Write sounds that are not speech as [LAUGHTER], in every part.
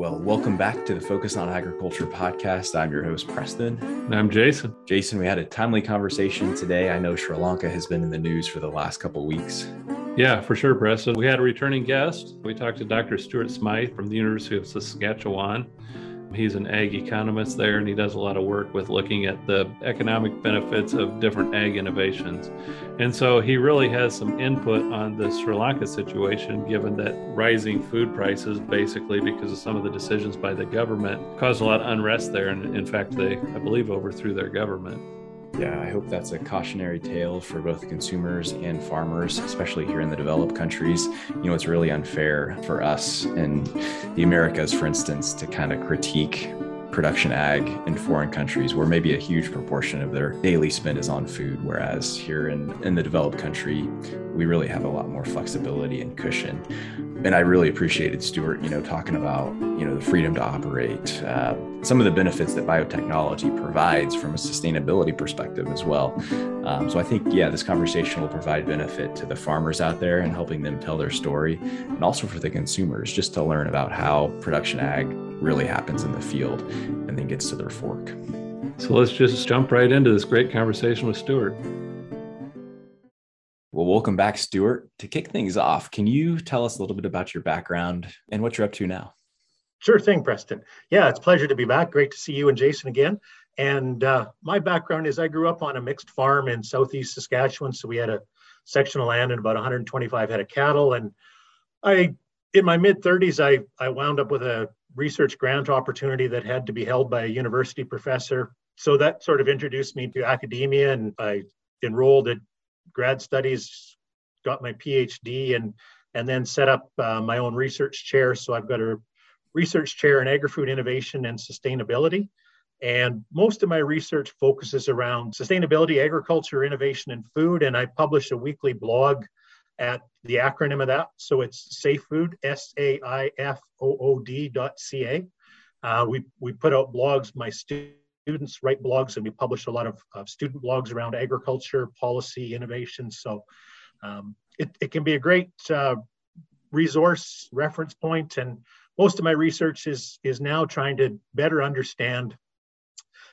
Well, welcome back to the Focus on Agriculture podcast. I'm your host, Preston. And I'm Jason. Jason, we had a timely conversation today. I know Sri Lanka has been in the news for the last couple weeks. Yeah, for sure, Preston. We had a returning guest. We talked to Dr. Stuart Smyth from the University of Saskatchewan. He's an ag economist there, and he does a lot of work with looking at the economic benefits of different ag innovations. And so he really has some input on the Sri Lanka situation, given that rising food prices, basically because of some of the decisions by the government, caused a lot of unrest there. And in fact, they, I believe, overthrew their government. Yeah, I hope that's a cautionary tale for both consumers and farmers, especially here in the developed countries. You know, it's really unfair for us in the Americas, for instance, to kind of critique production ag in foreign countries where maybe a huge proportion of their daily spend is on food whereas here in, in the developed country we really have a lot more flexibility and cushion and I really appreciated Stuart, you know, talking about you know the freedom to operate, uh, some of the benefits that biotechnology provides from a sustainability perspective as well. Um, so I think yeah, this conversation will provide benefit to the farmers out there and helping them tell their story, and also for the consumers just to learn about how production ag really happens in the field and then gets to their fork. So let's just jump right into this great conversation with Stuart. Well, welcome back, Stuart. To kick things off, can you tell us a little bit about your background and what you're up to now? Sure thing, Preston. Yeah, it's a pleasure to be back. Great to see you and Jason again. And uh, my background is I grew up on a mixed farm in southeast Saskatchewan. So we had a section of land and about 125 head of cattle. And I, in my mid 30s, I, I wound up with a research grant opportunity that had to be held by a university professor. So that sort of introduced me to academia, and I enrolled at grad studies, got my PhD, and and then set up uh, my own research chair. So I've got a research chair in agri-food innovation and sustainability. And most of my research focuses around sustainability, agriculture, innovation, and food. And I publish a weekly blog at the acronym of that. So it's Saif Food, S A I F O O D dot C A. Uh, we, we put out blogs. My students students write blogs and we publish a lot of, of student blogs around agriculture, policy, innovation. So um, it, it can be a great uh, resource reference point and most of my research is is now trying to better understand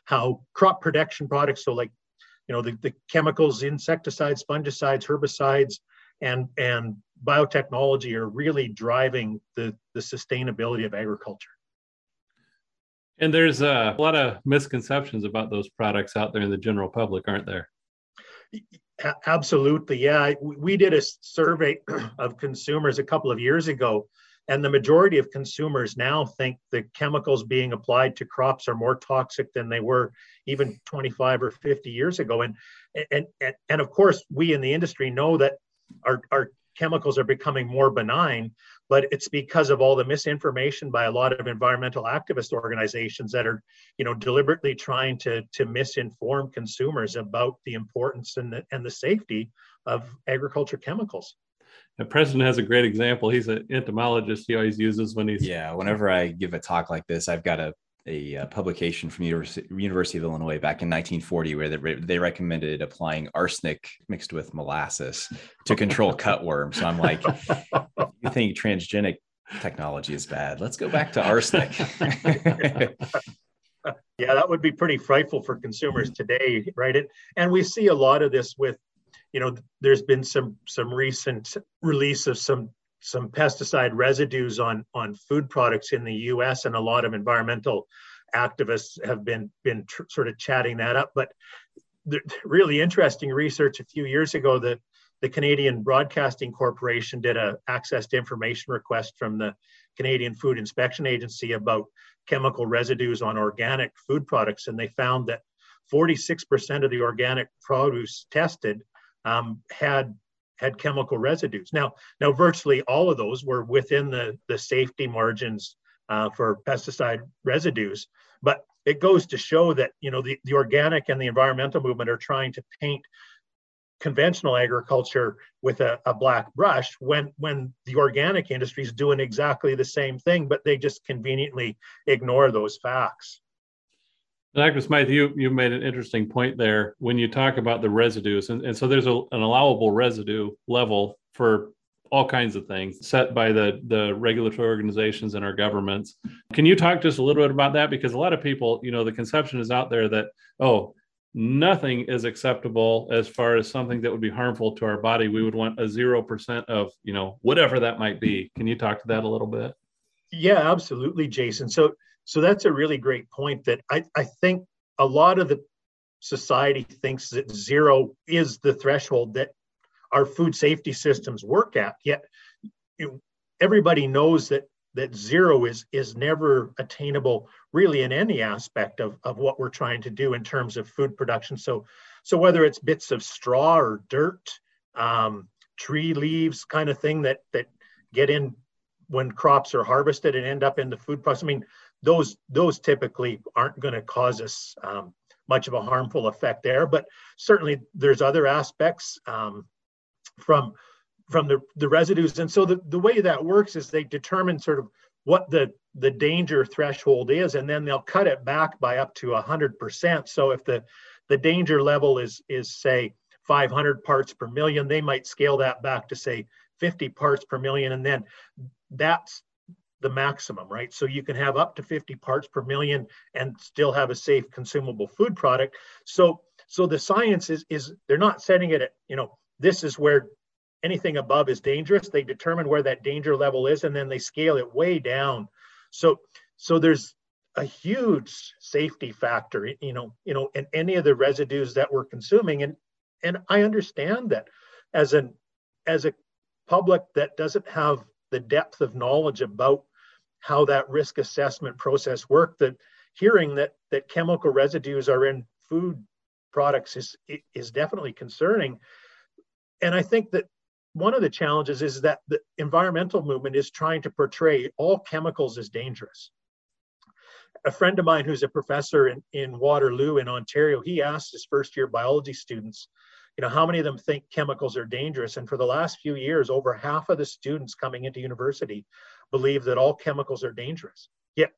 how crop protection products so like you know the, the chemicals insecticides fungicides herbicides and and biotechnology are really driving the the sustainability of agriculture and there's a lot of misconceptions about those products out there in the general public, aren't there? Absolutely. Yeah. We did a survey [CLEARS THROAT] of consumers a couple of years ago, and the majority of consumers now think the chemicals being applied to crops are more toxic than they were even 25 or 50 years ago. And, and, and, and of course, we in the industry know that our, our chemicals are becoming more benign, but it's because of all the misinformation by a lot of environmental activist organizations that are, you know, deliberately trying to to misinform consumers about the importance and the, and the safety of agriculture chemicals. The president has a great example. He's an entomologist. He always uses when he's yeah. Whenever I give a talk like this, I've got a a uh, publication from University, University of Illinois back in 1940 where they, they recommended applying arsenic mixed with molasses to control [LAUGHS] cutworm. So I'm like, you think transgenic technology is bad? Let's go back to arsenic. [LAUGHS] yeah, that would be pretty frightful for consumers today, right? And, and we see a lot of this with, you know, there's been some some recent release of some some pesticide residues on on food products in the U.S. and a lot of environmental activists have been been tr- sort of chatting that up. But the really interesting research a few years ago that the Canadian Broadcasting Corporation did a access to information request from the Canadian Food Inspection Agency about chemical residues on organic food products, and they found that 46% of the organic produce tested um, had had chemical residues. Now, now virtually all of those were within the, the safety margins uh, for pesticide residues. But it goes to show that you know the, the organic and the environmental movement are trying to paint conventional agriculture with a, a black brush when when the organic industry is doing exactly the same thing, but they just conveniently ignore those facts. Dr. Smyth, you, you made an interesting point there when you talk about the residues. And, and so there's a, an allowable residue level for all kinds of things set by the the regulatory organizations and our governments. Can you talk us a little bit about that? Because a lot of people, you know, the conception is out there that oh, nothing is acceptable as far as something that would be harmful to our body. We would want a zero percent of you know whatever that might be. Can you talk to that a little bit? Yeah, absolutely, Jason. So so that's a really great point. That I I think a lot of the society thinks that zero is the threshold that our food safety systems work at. Yet you everybody knows that that zero is is never attainable really in any aspect of, of what we're trying to do in terms of food production. So so whether it's bits of straw or dirt, um, tree leaves kind of thing that that get in when crops are harvested and end up in the food process. I mean, those those typically aren't going to cause us um, much of a harmful effect there. But certainly there's other aspects. Um, from from the, the residues. And so the, the way that works is they determine sort of what the, the danger threshold is, and then they'll cut it back by up to 100%. So if the, the danger level is, is, say, 500 parts per million, they might scale that back to, say, 50 parts per million. And then that's the maximum, right? So you can have up to 50 parts per million and still have a safe consumable food product. So so the science is is they're not setting it at, you know, this is where anything above is dangerous. They determine where that danger level is and then they scale it way down. So so there's a huge safety factor, you know, you know, in any of the residues that we're consuming. And and I understand that as an as a public that doesn't have the depth of knowledge about how that risk assessment process worked, that hearing that that chemical residues are in food products is is definitely concerning and I think that one of the challenges is that the environmental movement is trying to portray all chemicals as dangerous. A friend of mine who's a professor in, in Waterloo in Ontario, he asked his first year biology students, you know, how many of them think chemicals are dangerous? And for the last few years, over half of the students coming into university believe that all chemicals are dangerous. Yet,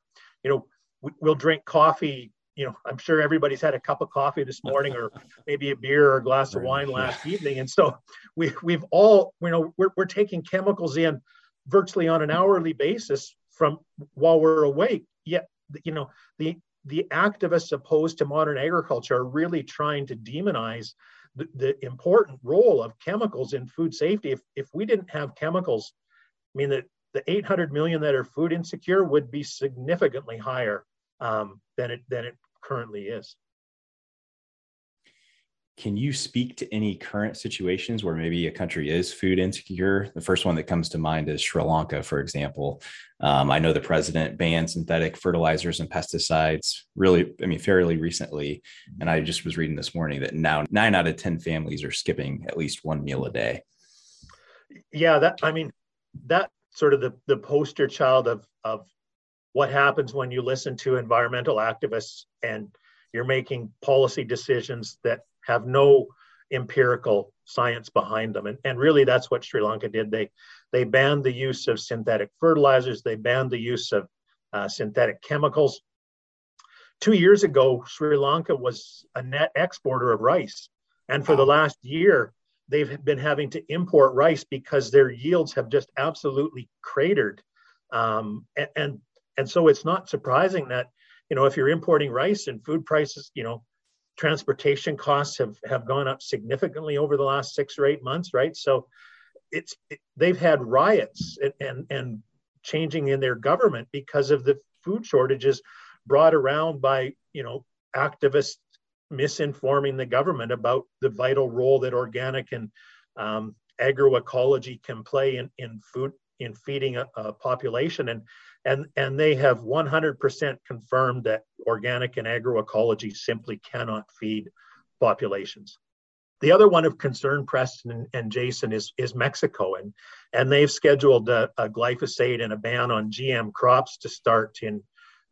you know, we, we'll drink coffee you know, I'm sure everybody's had a cup of coffee this morning or [LAUGHS] maybe a beer or a glass of wine last evening. And so we, we've all, you know, we're, we're taking chemicals in virtually on an hourly basis from while we're awake. Yet, you know, the, the activists opposed to modern agriculture are really trying to demonize the, the important role of chemicals in food safety. If, if we didn't have chemicals, I mean, the, the 800 million that are food insecure would be significantly higher um, than it than it currently is. Can you speak to any current situations where maybe a country is food insecure? The first one that comes to mind is Sri Lanka, for example. Um, I know the president banned synthetic fertilizers and pesticides really, I mean, fairly recently. And I just was reading this morning that now nine out of 10 families are skipping at least one meal a day. Yeah, that, I mean, that sort of the, the poster child of, of what happens when you listen to environmental activists and you're making policy decisions that have no empirical science behind them. And, and really that's what Sri Lanka did. They, they banned the use of synthetic fertilizers. They banned the use of uh, synthetic chemicals. Two years ago, Sri Lanka was a net exporter of rice. And for the last year, they've been having to import rice because their yields have just absolutely cratered. Um, and, and and so it's not surprising that, you know, if you're importing rice and food prices, you know, transportation costs have, have gone up significantly over the last six or eight months, right? So it's it, they've had riots and, and, and changing in their government because of the food shortages brought around by, you know, activists misinforming the government about the vital role that organic and um, agroecology can play in, in food in feeding a, a population. And and and they have 100% confirmed that organic and agroecology simply cannot feed populations. The other one of concern preston and, and jason is is mexico. And and they've scheduled a, a, glyphosate and a ban on gm crops to start in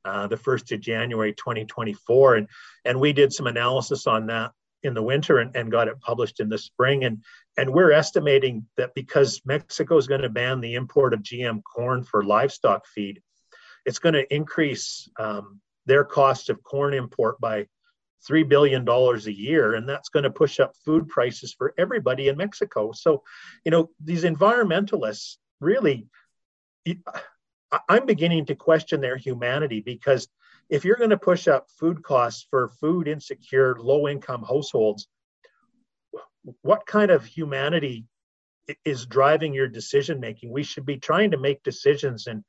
uh, the 1st of january 2024 and and we did some analysis on that in the winter and, and got it published in the spring. And, and we're estimating that because Mexico is going to ban the import of GM corn for livestock feed, it's going to increase um, their cost of corn import by $3 billion a year, and that's going to push up food prices for everybody in Mexico. So, you know, these environmentalists really, I'm beginning to question their humanity because if you're going to push up food costs for food insecure, low income households, what kind of humanity is driving your decision making? We should be trying to make decisions and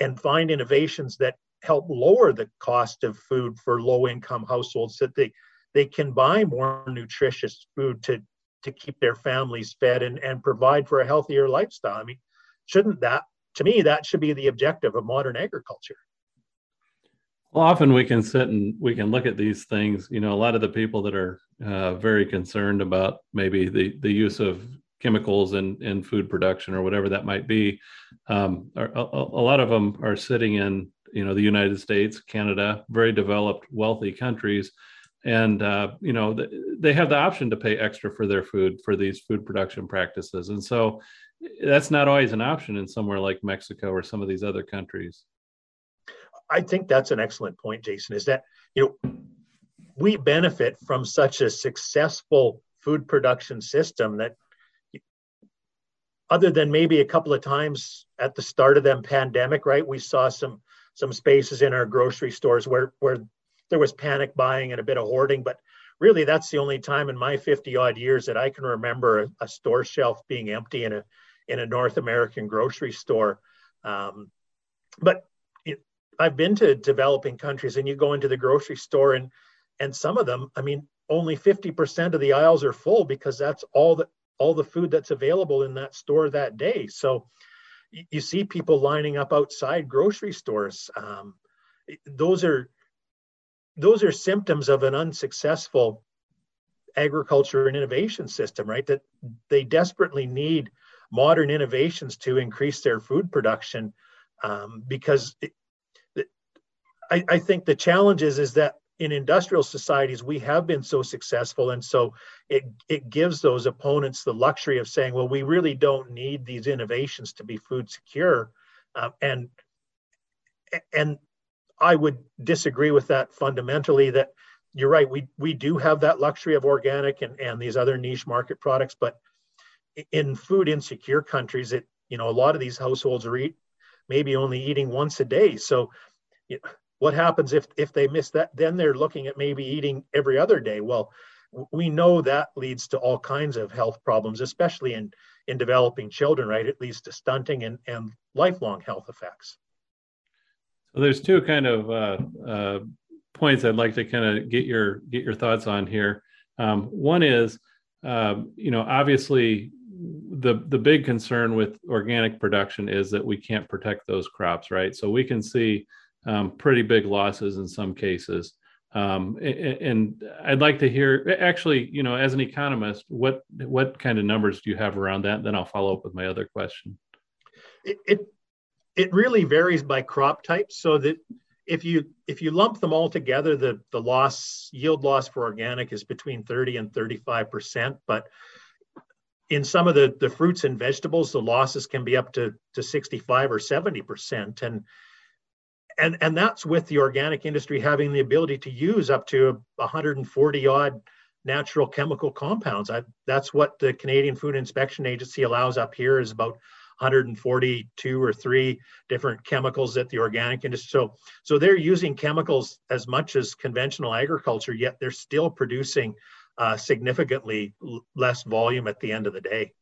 and find innovations that help lower the cost of food for low income households that they they can buy more nutritious food to to keep their families fed and, and provide for a healthier lifestyle. I mean, shouldn't that to me that should be the objective of modern agriculture? Well, often we can sit and we can look at these things. You know, a lot of the people that are uh, very concerned about maybe the the use of chemicals in in food production or whatever that might be, um, are, a, a, lot of them are sitting in you know the United States, Canada, very developed, wealthy countries, and uh, you know they have the option to pay extra for their food for these food production practices, and so that's not always an option in somewhere like Mexico or some of these other countries. I think that's an excellent point, Jason. Is that you know we benefit from such a successful food production system that other than maybe a couple of times at the start of them pandemic, right? We saw some some spaces in our grocery stores where where there was panic buying and a bit of hoarding, but really that's the only time in my 50 odd years that I can remember a, a store shelf being empty in a in a North American grocery store. Um, but I've been to developing countries, and you go into the grocery store, and and some of them, I mean, only 50% of the aisles are full because that's all that all the food that's available in that store that day. So you see people lining up outside grocery stores. Um, those are those are symptoms of an unsuccessful agriculture and innovation system, right? That they desperately need modern innovations to increase their food production um, because it, it, I, I, think the challenge is, is that in industrial societies we have been so successful. And so it it gives those opponents the luxury of saying well we really don't need these innovations to be food secure. Uh, and and i would disagree with that fundamentally that you're right. We we do have that luxury of organic and and these other niche market products but in food insecure countries it you know a lot of these households are eat maybe only eating once a day. So you know, what happens if if they miss that? Then they're looking at maybe eating every other day. Well we know that leads to all kinds of health problems especially in in developing children right? It leads to stunting and and lifelong health effects. So there's two kind of uh, uh, points i'd like to kind of get your get your thoughts on here. Um, one is um, you know obviously the the big concern with organic production is that we can't protect those crops right so we can see um, pretty big losses in some cases. Um, and I'd like to hear, actually, you know, as an economist, what what kind of numbers do you have around that? And Then I'll follow up with my other question. It it, it really varies by crop type, so that if you if you lump them all together, the the loss yield loss for organic is between 30 and 35 percent, but in some of the, the fruits and vegetables, the losses can be up to, to 65 or 70 percent. And and and that's with the organic industry having the ability to use up to 140 odd natural chemical compounds. I, that's what the Canadian Food Inspection Agency allows up here is about 142 or three different chemicals that the organic industry. So so they're using chemicals as much as conventional agriculture, yet they're still producing uh, significantly less volume at the end of the day.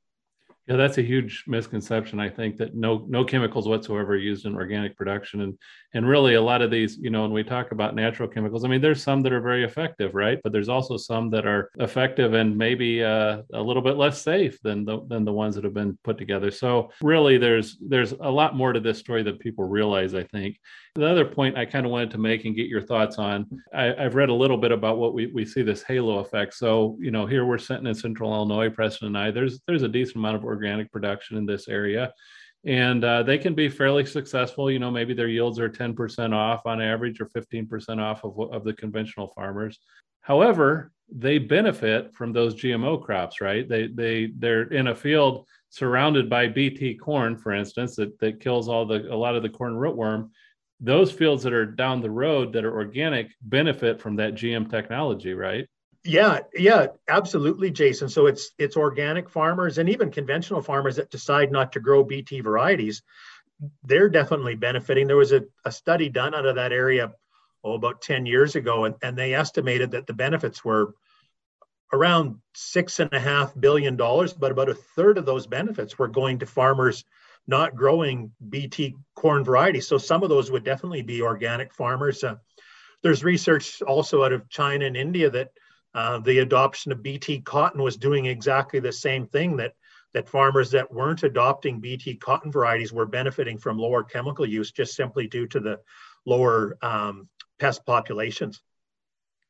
Yeah, that's a huge misconception. I think that no no chemicals whatsoever are used in organic production, and and really a lot of these, you know, when we talk about natural chemicals, I mean, there's some that are very effective, right? But there's also some that are effective and maybe uh, a little bit less safe than the than the ones that have been put together. So really, there's there's a lot more to this story than people realize. I think, the other point I kind of wanted to make and get your thoughts on, I, have read a little bit about what we, we see this halo effect. So, you know, here we're sitting in central Illinois, Preston and I, there's there's a decent amount of organic production in this area. And uh, they can be fairly successful. You know, maybe their yields are 10% off on average or 15% off of, of the conventional farmers. However, they benefit from those GMO crops, right? They they they're in a field surrounded by BT corn, for instance, that, that kills all the a lot of the corn rootworm those fields that are down the road that are organic benefit from that GM technology, right? Yeah, yeah, absolutely, Jason. So it's it's organic farmers and even conventional farmers that decide not to grow BT varieties, they're definitely benefiting. There was a, a study done out of that area oh, about 10 years ago, and, and they estimated that the benefits were around six and a half billion dollars, but about a third of those benefits were going to farmers not growing BT corn varieties. So some of those would definitely be organic farmers. Uh, there's research also out of China and India that uh, the adoption of BT cotton was doing exactly the same thing that that farmers that weren't adopting BT cotton varieties were benefiting from lower chemical use just simply due to the lower um, pest populations.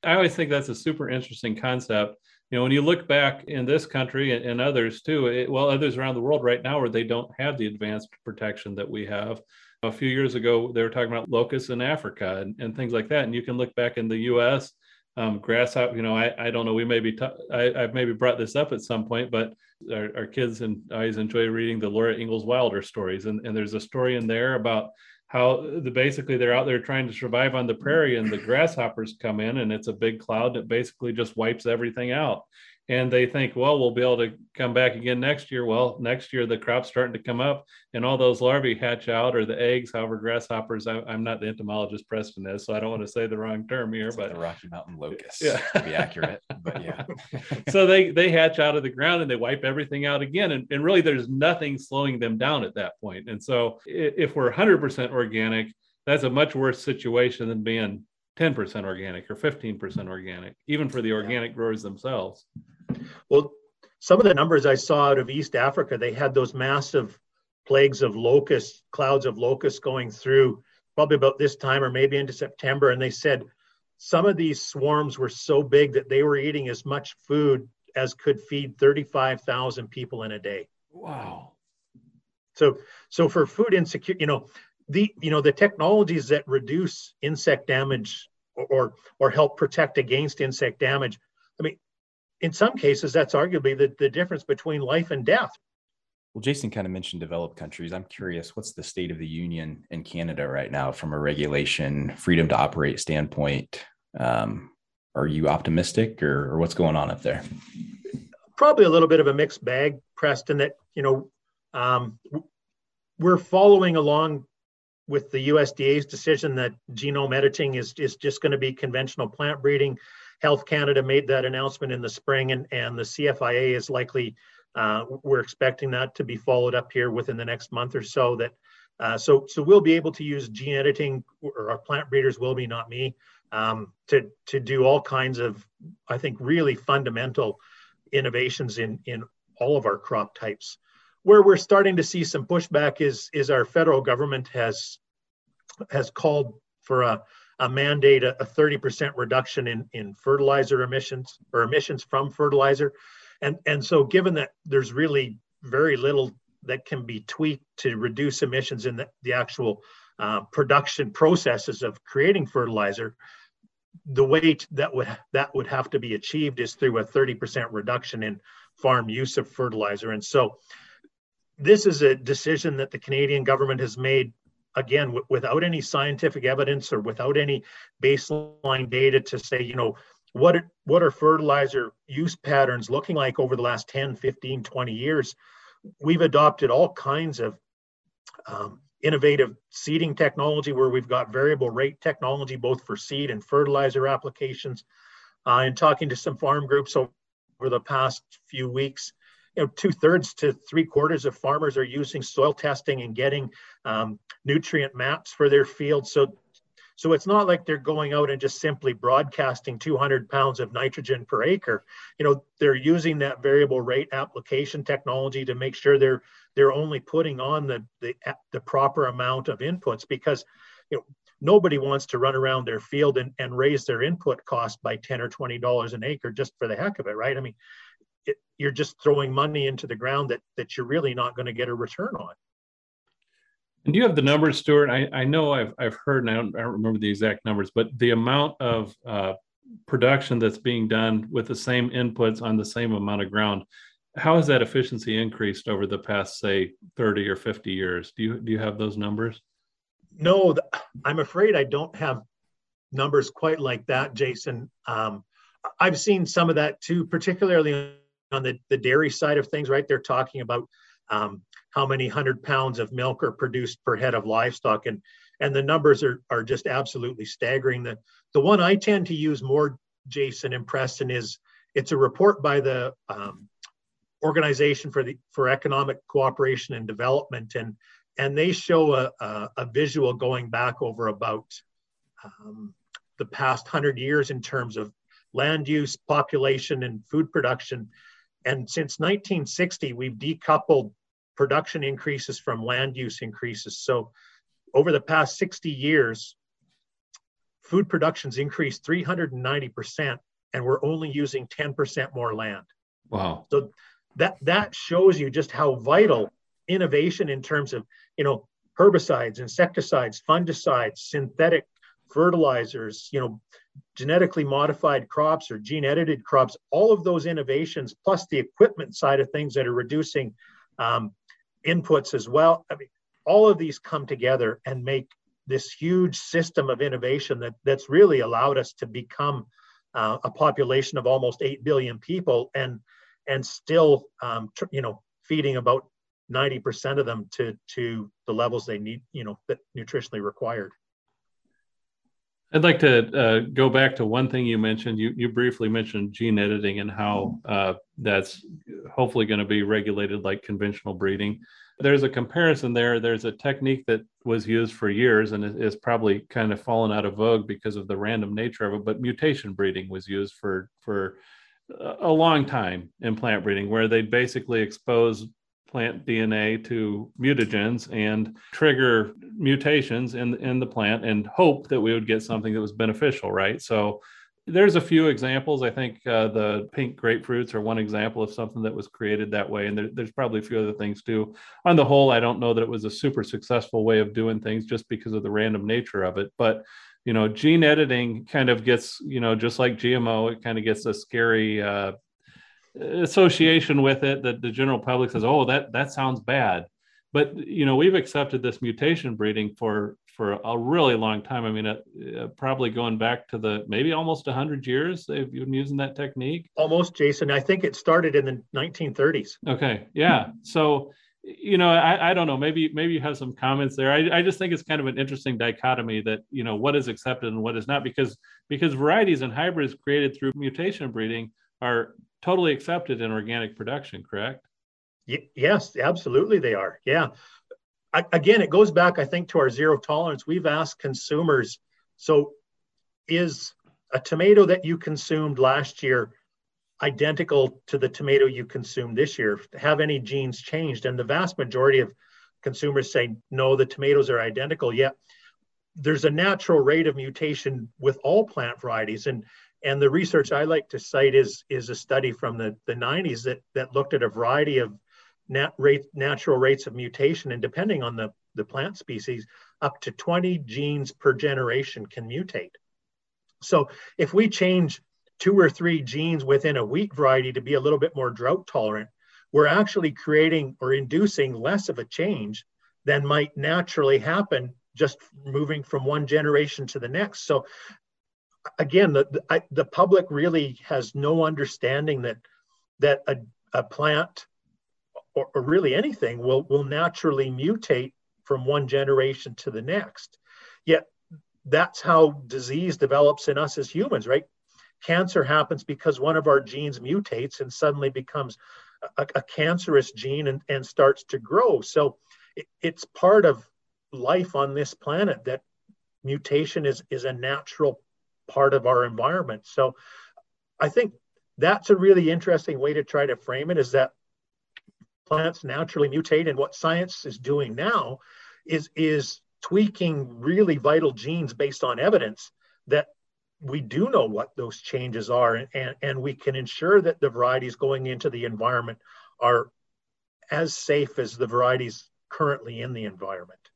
I always think that's a super interesting concept. You know, when you look back in this country and, and others too, it, well, others around the world right now where they don't have the advanced protection that we have. A few years ago, they were talking about locusts in Africa and, and things like that. And you can look back in the U.S. Um, grasshopper, you know, I, I don't know. We maybe t- I, I've maybe brought this up at some point, but our, our kids and I always enjoy reading the Laura Ingalls Wilder stories. And, and there's a story in there about how the basically they're out there trying to survive on the prairie and the grasshoppers come in and it's a big cloud that basically just wipes everything out and they think, well, we'll be able to come back again next year. Well, next year the crop's starting to come up, and all those larvae hatch out, or the eggs. However, grasshoppers. I, am not the entomologist Preston is, so I don't want to say the wrong term here, it's but like the Rocky Mountain locust, yeah, to be accurate. But yeah, [LAUGHS] so they they hatch out of the ground and they wipe everything out again, and, and really there's nothing slowing them down at that point. And so if we're 100% organic, that's a much worse situation than being 10% organic or 15% organic, even for the organic growers themselves. Well, some of the numbers I saw out of East Africa, they had those massive plagues of locusts, clouds of locusts going through probably about this time or maybe into September. And they said some of these swarms were so big that they were eating as much food as could feed 35,000 people in a day. Wow. So, so for food insecurity, you know, the, you know, the technologies that reduce insect damage or, or, help protect against insect damage. I mean, in some cases, that's arguably the, the difference between life and death. Well, Jason kind of mentioned developed countries. I'm curious, what's the state of the union in Canada right now from a regulation, freedom to operate standpoint? Um, are you optimistic or, or what's going on up there? Probably a little bit of a mixed bag, Preston, that, you know, um, we're following along with the USDA's decision that genome editing is, is just going to be conventional plant breeding. Health Canada made that announcement in the spring, and, and the CFIA is likely, uh, we're expecting that to be followed up here within the next month or so. That uh, so so we'll be able to use gene editing, or our plant breeders will be, not me, um, to to do all kinds of, I think, really fundamental innovations in in all of our crop types. Where we're starting to see some pushback is is our federal government has has called for a a mandate a, 30% reduction in, in fertilizer emissions or emissions from fertilizer. And, and so given that there's really very little that can be tweaked to reduce emissions in the, the actual uh, production processes of creating fertilizer, the way that would that would have to be achieved is through a 30% reduction in farm use of fertilizer. And so this is a decision that the Canadian government has made again w- without any scientific evidence or without any baseline data to say you know what are, what are fertilizer use patterns looking like over the last 10 15 20 years we've adopted all kinds of um, innovative seeding technology where we've got variable rate technology both for seed and fertilizer applications. Uh, and talking to some farm groups over the past few weeks you know, two thirds to three quarters of farmers are using soil testing and getting um, nutrient maps for their fields. So, so it's not like they're going out and just simply broadcasting 200 pounds of nitrogen per acre. You know, they're using that variable rate application technology to make sure they're they're only putting on the the, the proper amount of inputs because, you know, nobody wants to run around their field and, and raise their input cost by 10 or 20 dollars an acre just for the heck of it right i mean it, you're just throwing money into the ground that that you're really not going to get a return on. And do you have the numbers, Stuart? I, I know I've, I've heard, and I don't, I don't remember the exact numbers, but the amount of uh, production that's being done with the same inputs on the same amount of ground, how has that efficiency increased over the past, say, 30 or 50 years? Do you, do you have those numbers? No, I'm afraid I don't have numbers quite like that, Jason. Um, I've seen some of that too, particularly on the, the dairy side of things, right? They're talking about um, how many hundred pounds of milk are produced per head of livestock. And, and the numbers are, are just absolutely staggering. The, the one I tend to use more, Jason and Preston, is it's a report by the um, Organization for the for Economic Cooperation and Development, and and they show a, a, a visual going back over about um, the past hundred years in terms of land use, population, and food production. And since 1960, we've decoupled production increases from land use increases. So over the past 60 years, food production's increased 390%, and we're only using 10% more land. Wow. So that that shows you just how vital innovation in terms of, you know, herbicides, insecticides, fungicides, synthetic fertilizers, you know, genetically modified crops or gene edited crops, all of those innovations, plus the equipment side of things that are reducing um, inputs as well. I mean, all of these come together and make this huge system of innovation that, that's really allowed us to become uh, a population of almost 8 billion people and, and still, um, tr- you know, feeding about 90% of them to, to the levels they need, you know, that nutritionally required. I'd like to uh, go back to one thing you mentioned. You, you briefly mentioned gene editing and how uh, that's hopefully going to be regulated like conventional breeding. There's a comparison there. There's a technique that was used for years and is probably kind of fallen out of vogue because of the random nature of it. But mutation breeding was used for for a long time in plant breeding, where they basically expose plant DNA to mutagens and trigger mutations in in the plant and hope that we would get something that was beneficial, right? So there's a few examples. I think uh, the pink grapefruits are one example of something that was created that way, and there, there's probably a few other things too. On the whole, I don't know that it was a super successful way of doing things just because of the random nature of it, but you know gene editing kind of gets you know just like gmo it kind of gets a scary uh, association with it that the general public says, "Oh, that that sounds bad." But you know, we've accepted this mutation breeding for for a really long time. I mean, uh, probably going back to the maybe almost 100 years they've been using that technique. Almost, Jason. I think it started in the 1930s. Okay, yeah. So you know I, I don't know maybe maybe you have some comments there I, I just think it's kind of an interesting dichotomy that you know what is accepted and what is not because because varieties and hybrids created through mutation breeding are totally accepted in organic production, correct? Y- yes, absolutely they are. Yeah. I, again, it goes back, I think, to our zero tolerance. We've asked consumers, so is a tomato that you consumed last year identical to the tomato you consumed this year? Have any genes changed? And the vast majority of consumers say, no, the tomatoes are identical. Yet there's a natural rate of mutation with all plant varieties. And and the research I like to cite is, is a study from the, the 90s that, that looked at a variety of nat rate, natural rates of mutation. And depending on the, the plant species, up to 20 genes per generation can mutate. So if we change two or three genes within a wheat variety to be a little bit more drought tolerant, we're actually creating or inducing less of a change than might naturally happen just moving from one generation to the next. So again, the, the, I, the, public really has no understanding that that a, a plant or, or, really anything will, will naturally mutate from one generation to the next. Yet that's how disease develops in us as humans, right? Cancer happens because one of our genes mutates and suddenly becomes a, a cancerous gene and, and starts to grow. So it, it's part of life on this planet that mutation is, is a natural part of our environment. So I think that's a really interesting way to try to frame it is that plants naturally mutate and what science is doing now is is tweaking really vital genes based on evidence that we do know what those changes are and, and, and we can ensure that the varieties going into the environment are as safe as the varieties currently in the environment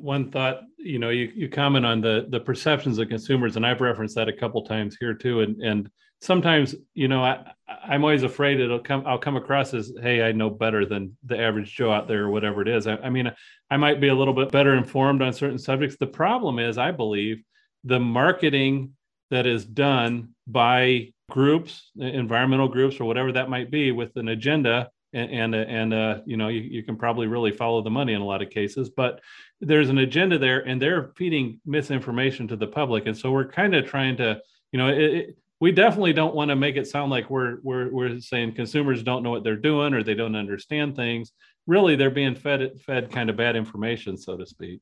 One thought, you know, you, you comment on the the perceptions of consumers, and I've referenced that a couple times here too. And and sometimes, you know, I I'm always afraid it'll come I'll come across as, hey, I know better than the average Joe out there or whatever it is. I, I mean, I might be a little bit better informed on certain subjects. The problem is, I believe the marketing that is done by groups, environmental groups, or whatever that might be, with an agenda and and, and uh, you know you, you can probably really follow the money in a lot of cases but there's an agenda there and they're feeding misinformation to the public. And so we're kind of trying to you know it, it, we definitely don't want to make it sound like we're we're we're saying consumers don't know what they're doing or they don't understand things. Really they're being fed fed kind of bad information so to speak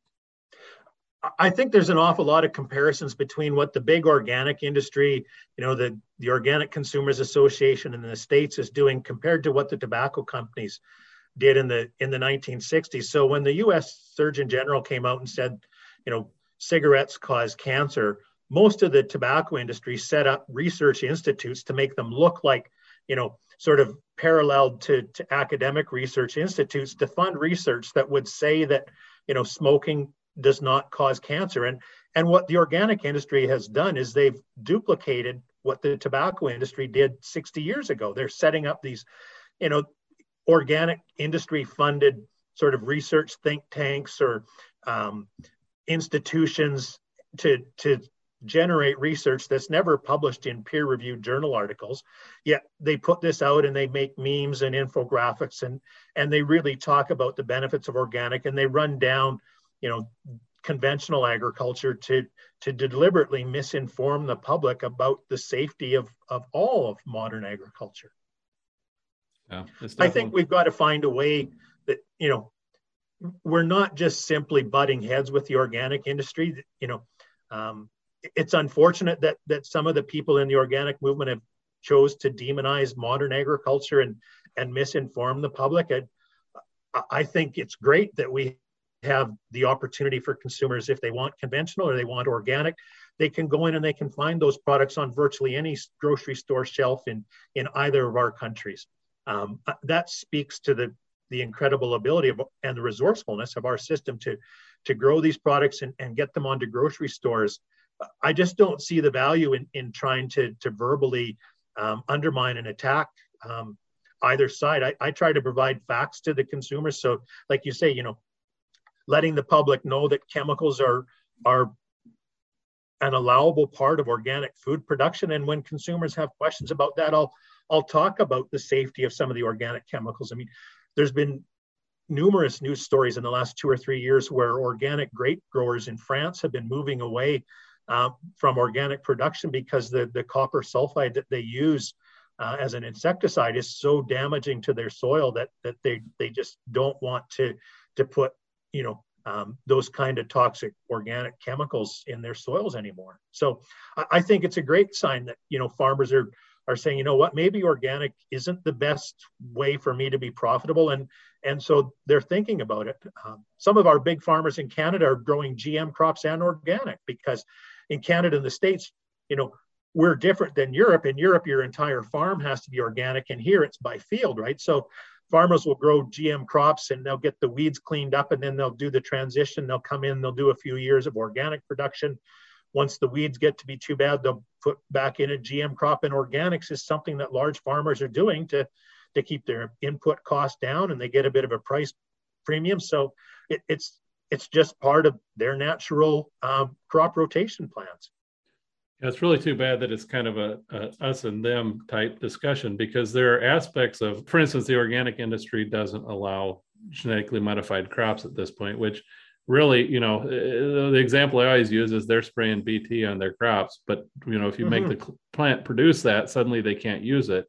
I think there's an awful lot of comparisons between what the big organic industry, you know, the, the Organic Consumers Association in the States is doing compared to what the tobacco companies did in the in the 1960s. So when the US Surgeon General came out and said, you know, cigarettes cause cancer, most of the tobacco industry set up research institutes to make them look like, you know, sort of paralleled to, to academic research institutes to fund research that would say that, you know, smoking does not cause cancer. And, and what the organic industry has done is they've duplicated what the tobacco industry did 60 years ago. They're setting up these, you know, organic industry funded sort of research think tanks or um, institutions to, to generate research that's never published in peer reviewed journal articles yet they put this out and they make memes and infographics and and they really talk about the benefits of organic and they run down you know conventional agriculture to to deliberately misinform the public about the safety of of all of modern agriculture. Yeah, i think we've got to find a way that you know we're not just simply butting heads with the organic industry you know um, it's unfortunate that that some of the people in the organic movement have chose to demonize modern agriculture and and misinform the public. I, I think it's great that we have the opportunity for consumers if they want conventional or they want organic they can go in and they can find those products on virtually any grocery store shelf in in either of our countries. Um, uh, that speaks to the the incredible ability of, and the resourcefulness of our system to to grow these products and, and get them onto grocery stores. I just don't see the value in, in trying to to verbally um, undermine and attack um, either side. I, I try to provide facts to the consumers so like you say you know letting the public know that chemicals are are an allowable part of organic food production. And when consumers have questions about that, I'll I'll talk about the safety of some of the organic chemicals. I mean, there's been numerous news stories in the last two or three years where organic grape growers in France have been moving away uh, from organic production because the, the copper sulfide that they use uh, as an insecticide is so damaging to their soil that, that they, they just don't want to, to put you know um, those kind of toxic organic chemicals in their soils anymore. So I, I, think it's a great sign that you know farmers are are saying, you know what, maybe organic isn't the best way for me to be profitable, and and so they're thinking about it. Um, some of our big farmers in Canada are growing GM crops and organic because in Canada and the states, you know. We're different than Europe. In Europe, your entire farm has to be organic, and here it's by field, right? So, farmers will grow GM crops and they'll get the weeds cleaned up and then they'll do the transition. They'll come in, they'll do a few years of organic production. Once the weeds get to be too bad, they'll put back in a GM crop. And organics is something that large farmers are doing to, to keep their input costs down and they get a bit of a price premium. So it, it's it's just part of their natural um, crop rotation plans. It's really too bad that it's kind of a, a, us and them type discussion because there are aspects of, for instance, the organic industry doesn't allow genetically modified crops at this point, which really, you know, uh, the example I always use is they're spraying BT on their crops, but you know, if you mm-hmm. make the plant produce that, suddenly they can't use it.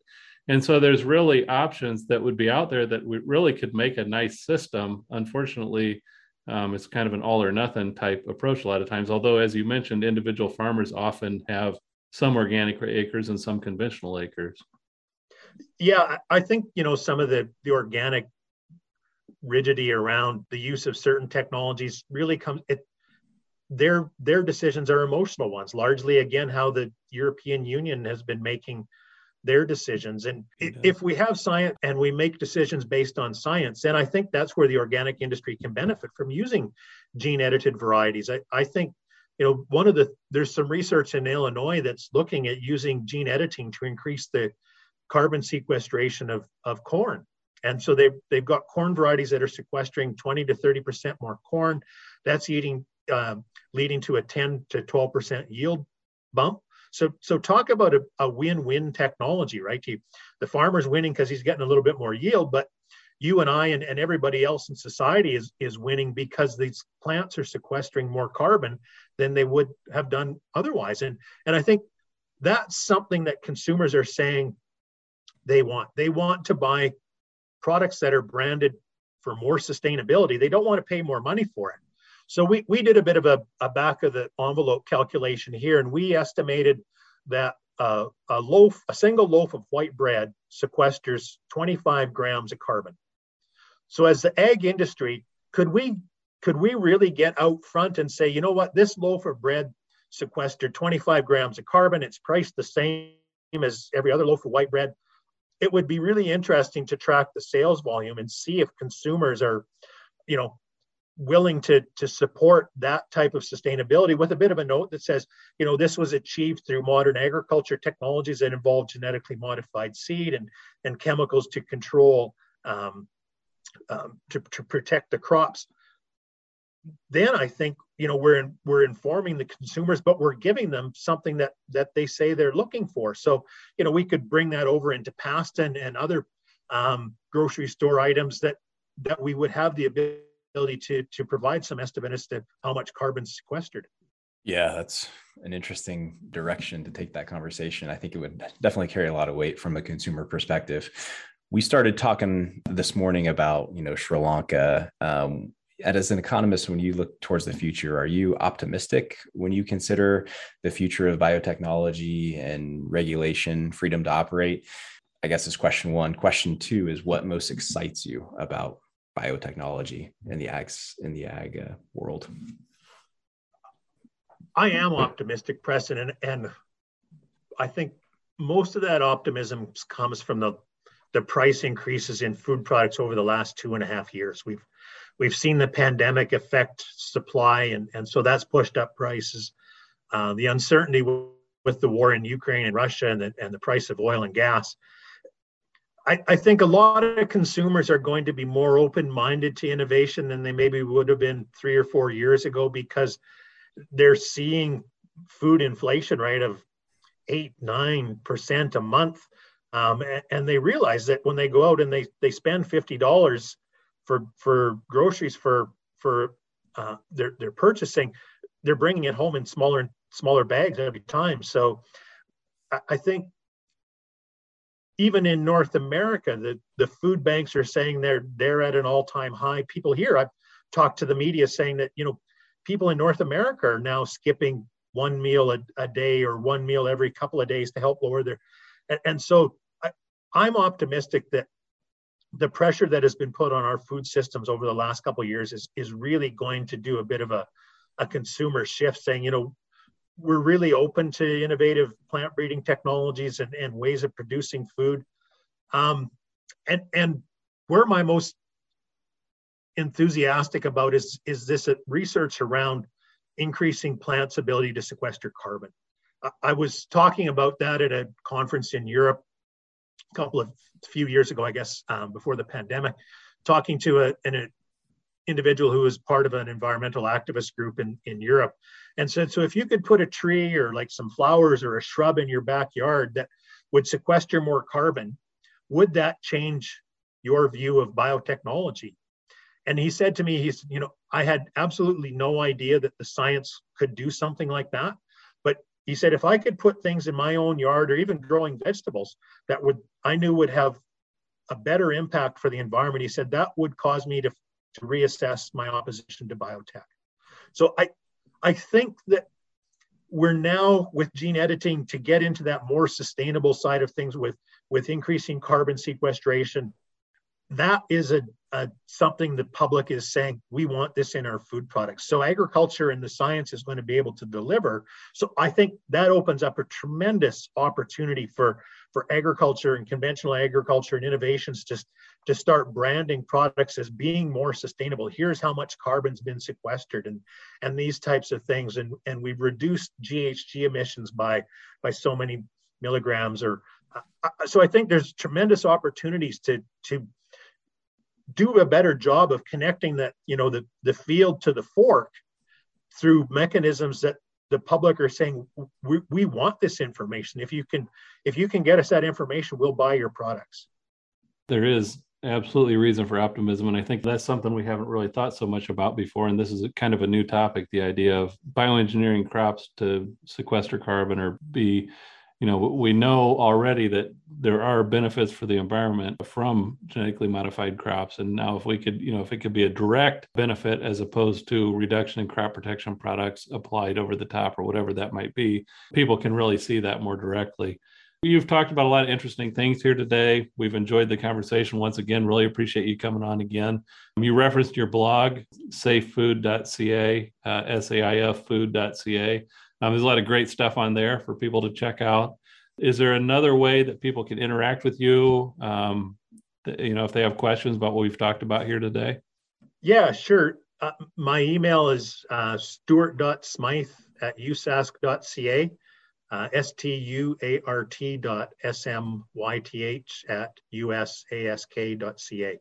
And so there's really options that would be out there that we really could make a nice system. Unfortunately, um, it's kind of an all or nothing type approach a lot of times. Although, as you mentioned, individual farmers often have some organic acres and some conventional acres. Yeah, I think you know some of the the organic rigidity around the use of certain technologies really comes it their their decisions are emotional ones largely again how the european union has been making their decisions. And if we have science and we make decisions based on science, then I think that's where the organic industry can benefit from using gene edited varieties. I, I think, you know, one of the, there's some research in Illinois that's looking at using gene editing to increase the carbon sequestration of, of corn. And so they've, they've got corn varieties that are sequestering 20 to 30% more corn. That's eating, uh, leading to a 10 to 12% yield bump. So, so talk about a, a win-win technology, right? He, the farmer's winning because he's getting a little bit more yield, but you and I and, and everybody else in society is, is winning because these plants are sequestering more carbon than they would have done otherwise. And, and I think that's something that consumers are saying they want. They want to buy products that are branded for more sustainability. They don't want to pay more money for it. So we, we did a bit of a, a back of the envelope calculation here, and we estimated that uh, a loaf, a single loaf of white bread sequesters 25 grams of carbon. So as the ag industry, could we could we really get out front and say, you know what, this loaf of bread sequestered 25 grams of carbon, it's priced the same as every other loaf of white bread. It would be really interesting to track the sales volume and see if consumers are, you know, willing to to support that type of sustainability with a bit of a note that says you know this was achieved through modern agriculture technologies that involve genetically modified seed and and chemicals to control um, um, to, to protect the crops. Then i think you know we're in, we're informing the consumers but we're giving them something that that they say they're looking for. So you know we could bring that over into pasta and, and other um, grocery store items that that we would have the ability ability to to provide some estimate as to how much carbon sequestered. Yeah, that's an interesting direction to take that conversation. I think it would definitely carry a lot of weight from a consumer perspective. We started talking this morning about you know Sri Lanka. Um, as an economist, when you look towards the future, are you optimistic when you consider the future of biotechnology and regulation, freedom to operate? I guess is question one. Question two is what most excites you about biotechnology in the ag in the ag uh, world? I am optimistic, Preston, and, and I think most of that optimism comes from the the price increases in food products over the last two and a half years. We've we've seen the pandemic affect supply, and, and so that's pushed up prices. Uh, the uncertainty with the war in Ukraine and Russia and the, and the price of oil and gas I, I think a lot of consumers are going to be more open minded to innovation than they maybe would have been three or four years ago because they're seeing food inflation rate of eight nine percent a month um, and, and, they realize that when they go out and they they spend fifty dollars for for groceries for for uh, their their purchasing, they're bringing it home in smaller and smaller bags every time. So I, I think even in North America, the, the food banks are saying they're they're at an all-time high. People here, I've talked to the media saying that you know people in North America are now skipping one meal a, a day or one meal every couple of days to help lower their and, and so I, I'm optimistic that the pressure that has been put on our food systems over the last couple of years is is really going to do a bit of a, a consumer shift saying you know we're really open to innovative plant breeding technologies and, and ways of producing food. Um, and, and where my most enthusiastic about is, is this research around increasing plants' ability to sequester carbon. I was talking about that at a conference in Europe a couple of few years ago, I guess, um, before the pandemic, talking to a, an individual who was part of an environmental activist group in, in Europe and said, so if you could put a tree or like some flowers or a shrub in your backyard that would sequester more carbon, would that change your view of biotechnology? And he said to me, he's, you know, I had absolutely no idea that the science could do something like that. But he said, if I could put things in my own yard or even growing vegetables that would, I knew would have a better impact for the environment, he said that would cause me to to reassess my opposition to biotech. So I, I think that we're now with gene editing to get into that more sustainable side of things with, with increasing carbon sequestration. That is a uh, something the public is saying we want this in our food products. So agriculture and the science is going to be able to deliver. So i think that opens up a tremendous opportunity for for agriculture and conventional agriculture and innovations just to start branding products as being more sustainable. Here's how much carbon's been sequestered and and these types of things. And and we've reduced ghg emissions by by so many milligrams or uh, uh so i think there's tremendous opportunities to to do a better job of connecting that you know the the field to the fork through mechanisms that the public are saying we, we want this information. If you can if you can get us that information we'll buy your products. There is absolutely reason for optimism and i think that's something we haven't really thought so much about before and this is kind of a new topic the idea of bioengineering crops to sequester carbon or be you know we know already that there are benefits for the environment from genetically modified crops and now if we could you know if it could be a direct benefit as opposed to reduction in crop protection products applied over the top or whatever that might be people can really see that more directly You've talked about a lot of interesting things here today. We've enjoyed the conversation once again. Really appreciate you coming on again. You referenced your blog, saifood.ca, uh, S-A-I-F um, there's a lot of great stuff on there for people to check out. Is there another way that people can interact with you? Um, you know, if they have questions about what we've talked about here today? Yeah, sure. Uh, my email is uh, stuart.smyth at usask.ca, uh, S-T-U-A-R-T dot S-M-Y-T-H at usask.ca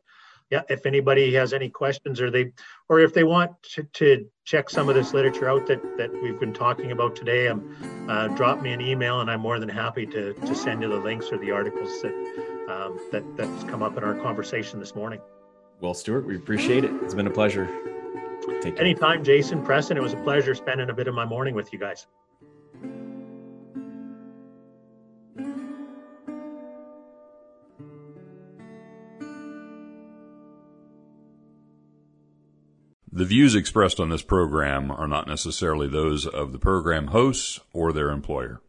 yeah, if anybody has any questions or they, or if they want to, to check some of this literature out that, that we've been talking about today, um, uh, drop me an email and I'm more than happy to, to send you the links or the articles that, um, that, that's come up in our conversation this morning. Well, Stuart, we appreciate it. It's been a pleasure. Take care. Anytime, Jason, Preston, it was a pleasure spending a bit of my morning with you guys. The views expressed on this program are not necessarily those of the program hosts or their employer.